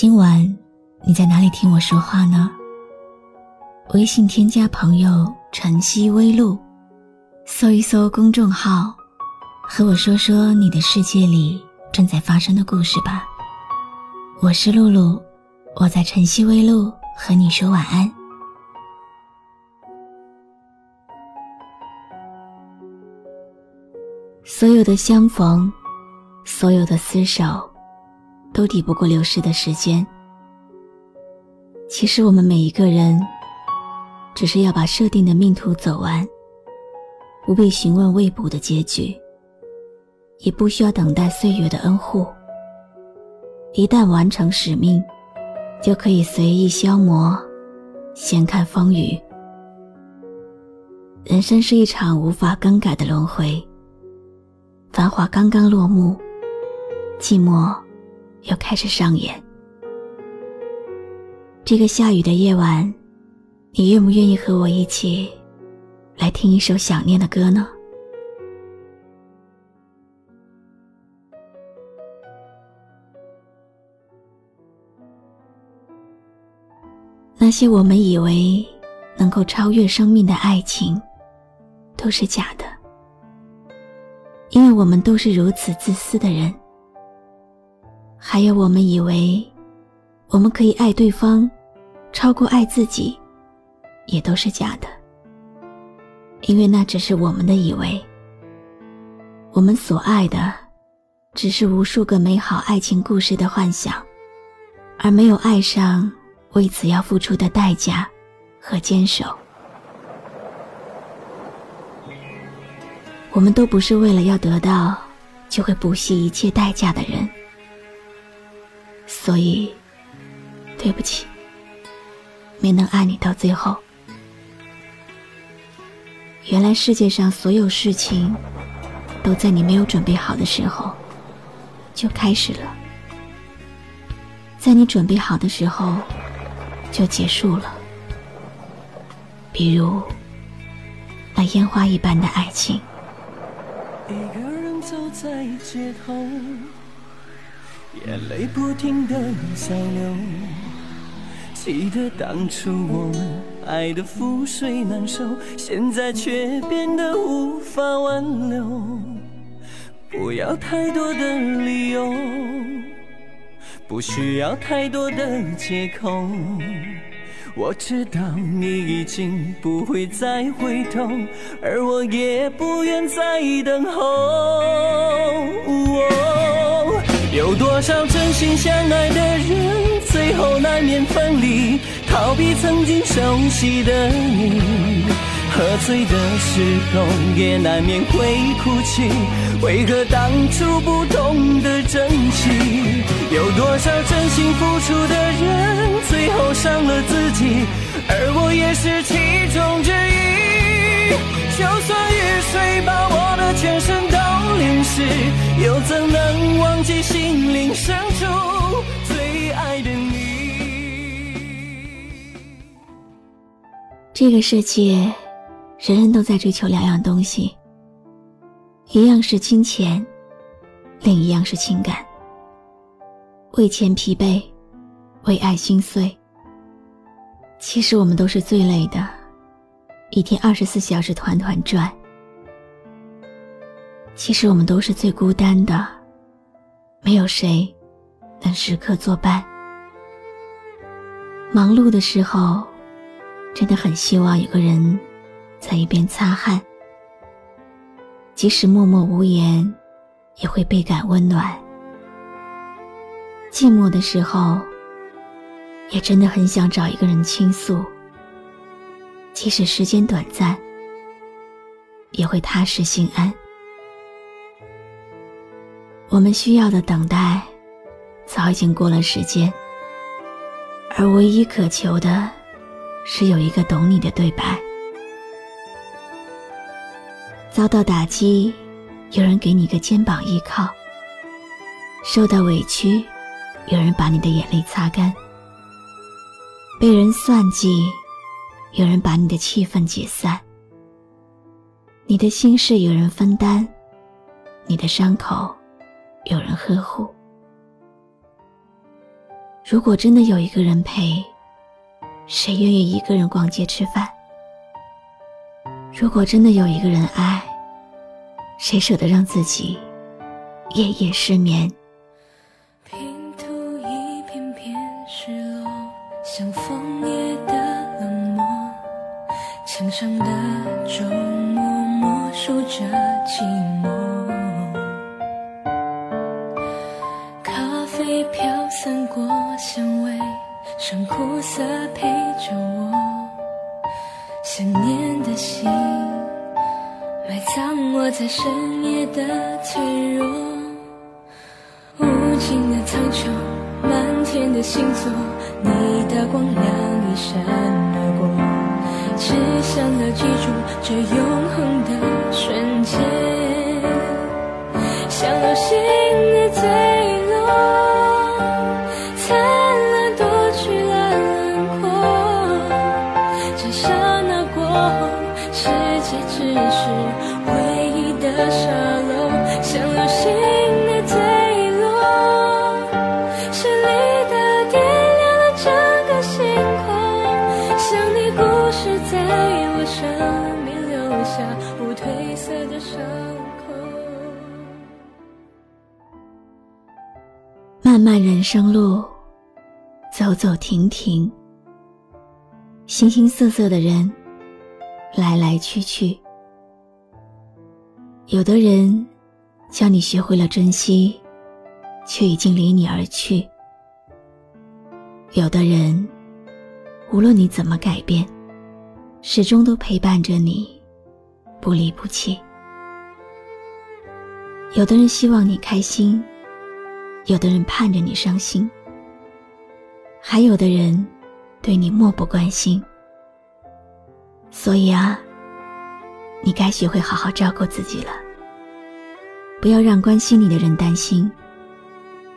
今晚你在哪里听我说话呢？微信添加朋友“晨曦微露”，搜一搜公众号，和我说说你的世界里正在发生的故事吧。我是露露，我在晨曦微露和你说晚安。所有的相逢。所有的厮守，都抵不过流逝的时间。其实我们每一个人，只是要把设定的命途走完，不必询问未卜的结局，也不需要等待岁月的恩护。一旦完成使命，就可以随意消磨，闲看风雨。人生是一场无法更改的轮回，繁华刚刚落幕。寂寞又开始上演。这个下雨的夜晚，你愿不愿意和我一起来听一首想念的歌呢？那些我们以为能够超越生命的爱情，都是假的，因为我们都是如此自私的人。还有，我们以为我们可以爱对方，超过爱自己，也都是假的。因为那只是我们的以为。我们所爱的，只是无数个美好爱情故事的幻想，而没有爱上为此要付出的代价和坚守。我们都不是为了要得到，就会不惜一切代价的人。所以，对不起，没能爱你到最后。原来世界上所有事情，都在你没有准备好的时候就开始了，在你准备好的时候就结束了。比如，那烟花一般的爱情。一个人走在街头。眼泪不停的在流，记得当初我们爱的覆水难收，现在却变得无法挽留。不要太多的理由，不需要太多的借口。我知道你已经不会再回头，而我也不愿再等候。有多少真心相爱的人，最后难免分离，逃避曾经熟悉的你。喝醉的时候也难免会哭泣，为何当初不懂得珍惜？有多少真心付出的人，最后伤了自己，而我也是其中之一。就算雨水把又怎能忘记心灵深处最爱的你？这个世界，人人都在追求两样东西，一样是金钱，另一样是情感。为钱疲惫，为爱心碎。其实我们都是最累的。一天二十四小时团团转，其实我们都是最孤单的，没有谁能时刻作伴。忙碌的时候，真的很希望有个人在一边擦汗，即使默默无言，也会倍感温暖。寂寞的时候，也真的很想找一个人倾诉。即使时间短暂，也会踏实心安。我们需要的等待，早已经过了时间。而唯一渴求的，是有一个懂你的对白。遭到打击，有人给你个肩膀依靠；受到委屈，有人把你的眼泪擦干；被人算计，有人把你的气愤解散。你的心事有人分担，你的伤口有人呵护。如果真的有一个人陪，谁愿意一个人逛街吃饭？如果真的有一个人爱，谁舍得让自己夜夜失眠？拼图一片片失落，像枫叶的冷漠，墙上的周末默数着寂寞。飘散过香味，剩苦涩陪着我。想念的心，埋藏我在深夜的脆弱。无尽的苍穹，满天的星座，你的光亮一闪而过，只想要记住这永恒的瞬间，像流星的坠漫漫人生路，走走停停，形形色色的人，来来去去。有的人教你学会了珍惜，却已经离你而去；有的人，无论你怎么改变，始终都陪伴着你，不离不弃。有的人希望你开心。有的人盼着你伤心，还有的人对你漠不关心。所以啊，你该学会好好照顾自己了。不要让关心你的人担心，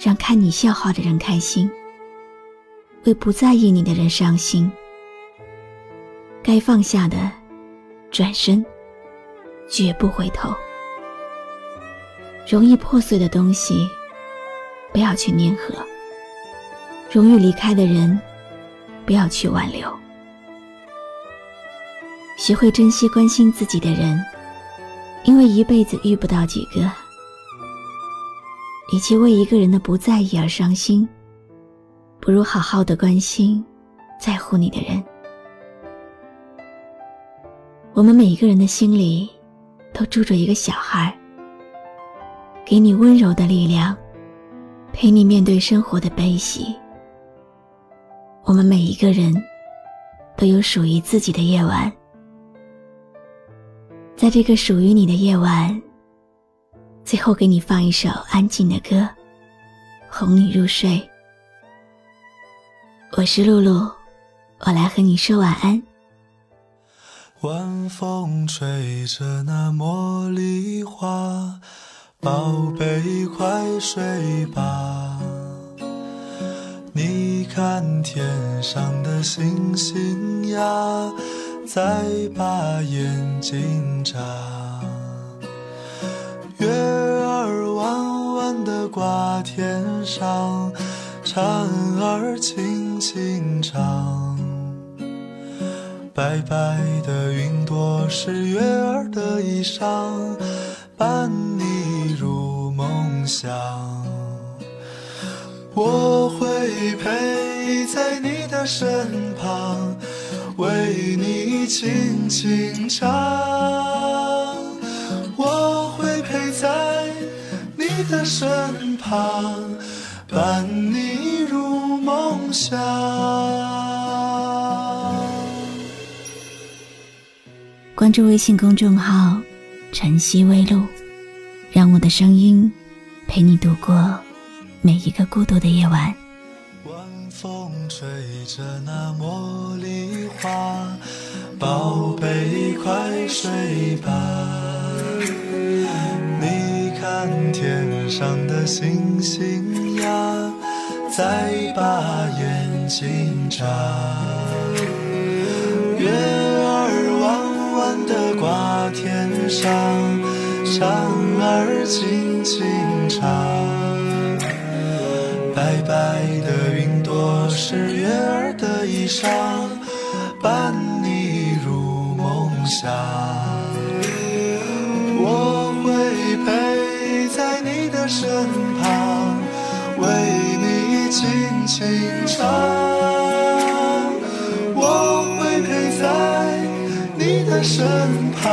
让看你笑话的人开心，为不在意你的人伤心。该放下的，转身，绝不回头。容易破碎的东西。不要去粘合，容易离开的人，不要去挽留。学会珍惜关心自己的人，因为一辈子遇不到几个。与其为一个人的不在意而伤心，不如好好的关心在乎你的人。我们每一个人的心里，都住着一个小孩，给你温柔的力量。陪你面对生活的悲喜。我们每一个人都有属于自己的夜晚，在这个属于你的夜晚，最后给你放一首安静的歌，哄你入睡。我是露露，我来和你说晚安。晚风吹着那茉莉花。宝贝，快睡吧。你看天上的星星呀，在把眼睛眨。月儿弯弯的挂天上，蝉儿轻轻唱。白白的云朵是月儿的衣裳，伴你。想，我会陪在你的身旁，为你轻轻唱。我会陪在你的身旁，伴你入梦乡。关注微信公众号“晨曦微露”，让我的声音。陪你度过每一个孤独的夜晚。晚风吹着那茉莉花，宝贝快睡吧。你看天上的星星呀，再把眼睛眨。月儿弯弯的挂天上，蝉儿轻轻唱。白白的云朵是月儿的衣裳，伴你入梦乡。我会陪在你的身旁，为你轻轻唱。我会陪在你的身旁，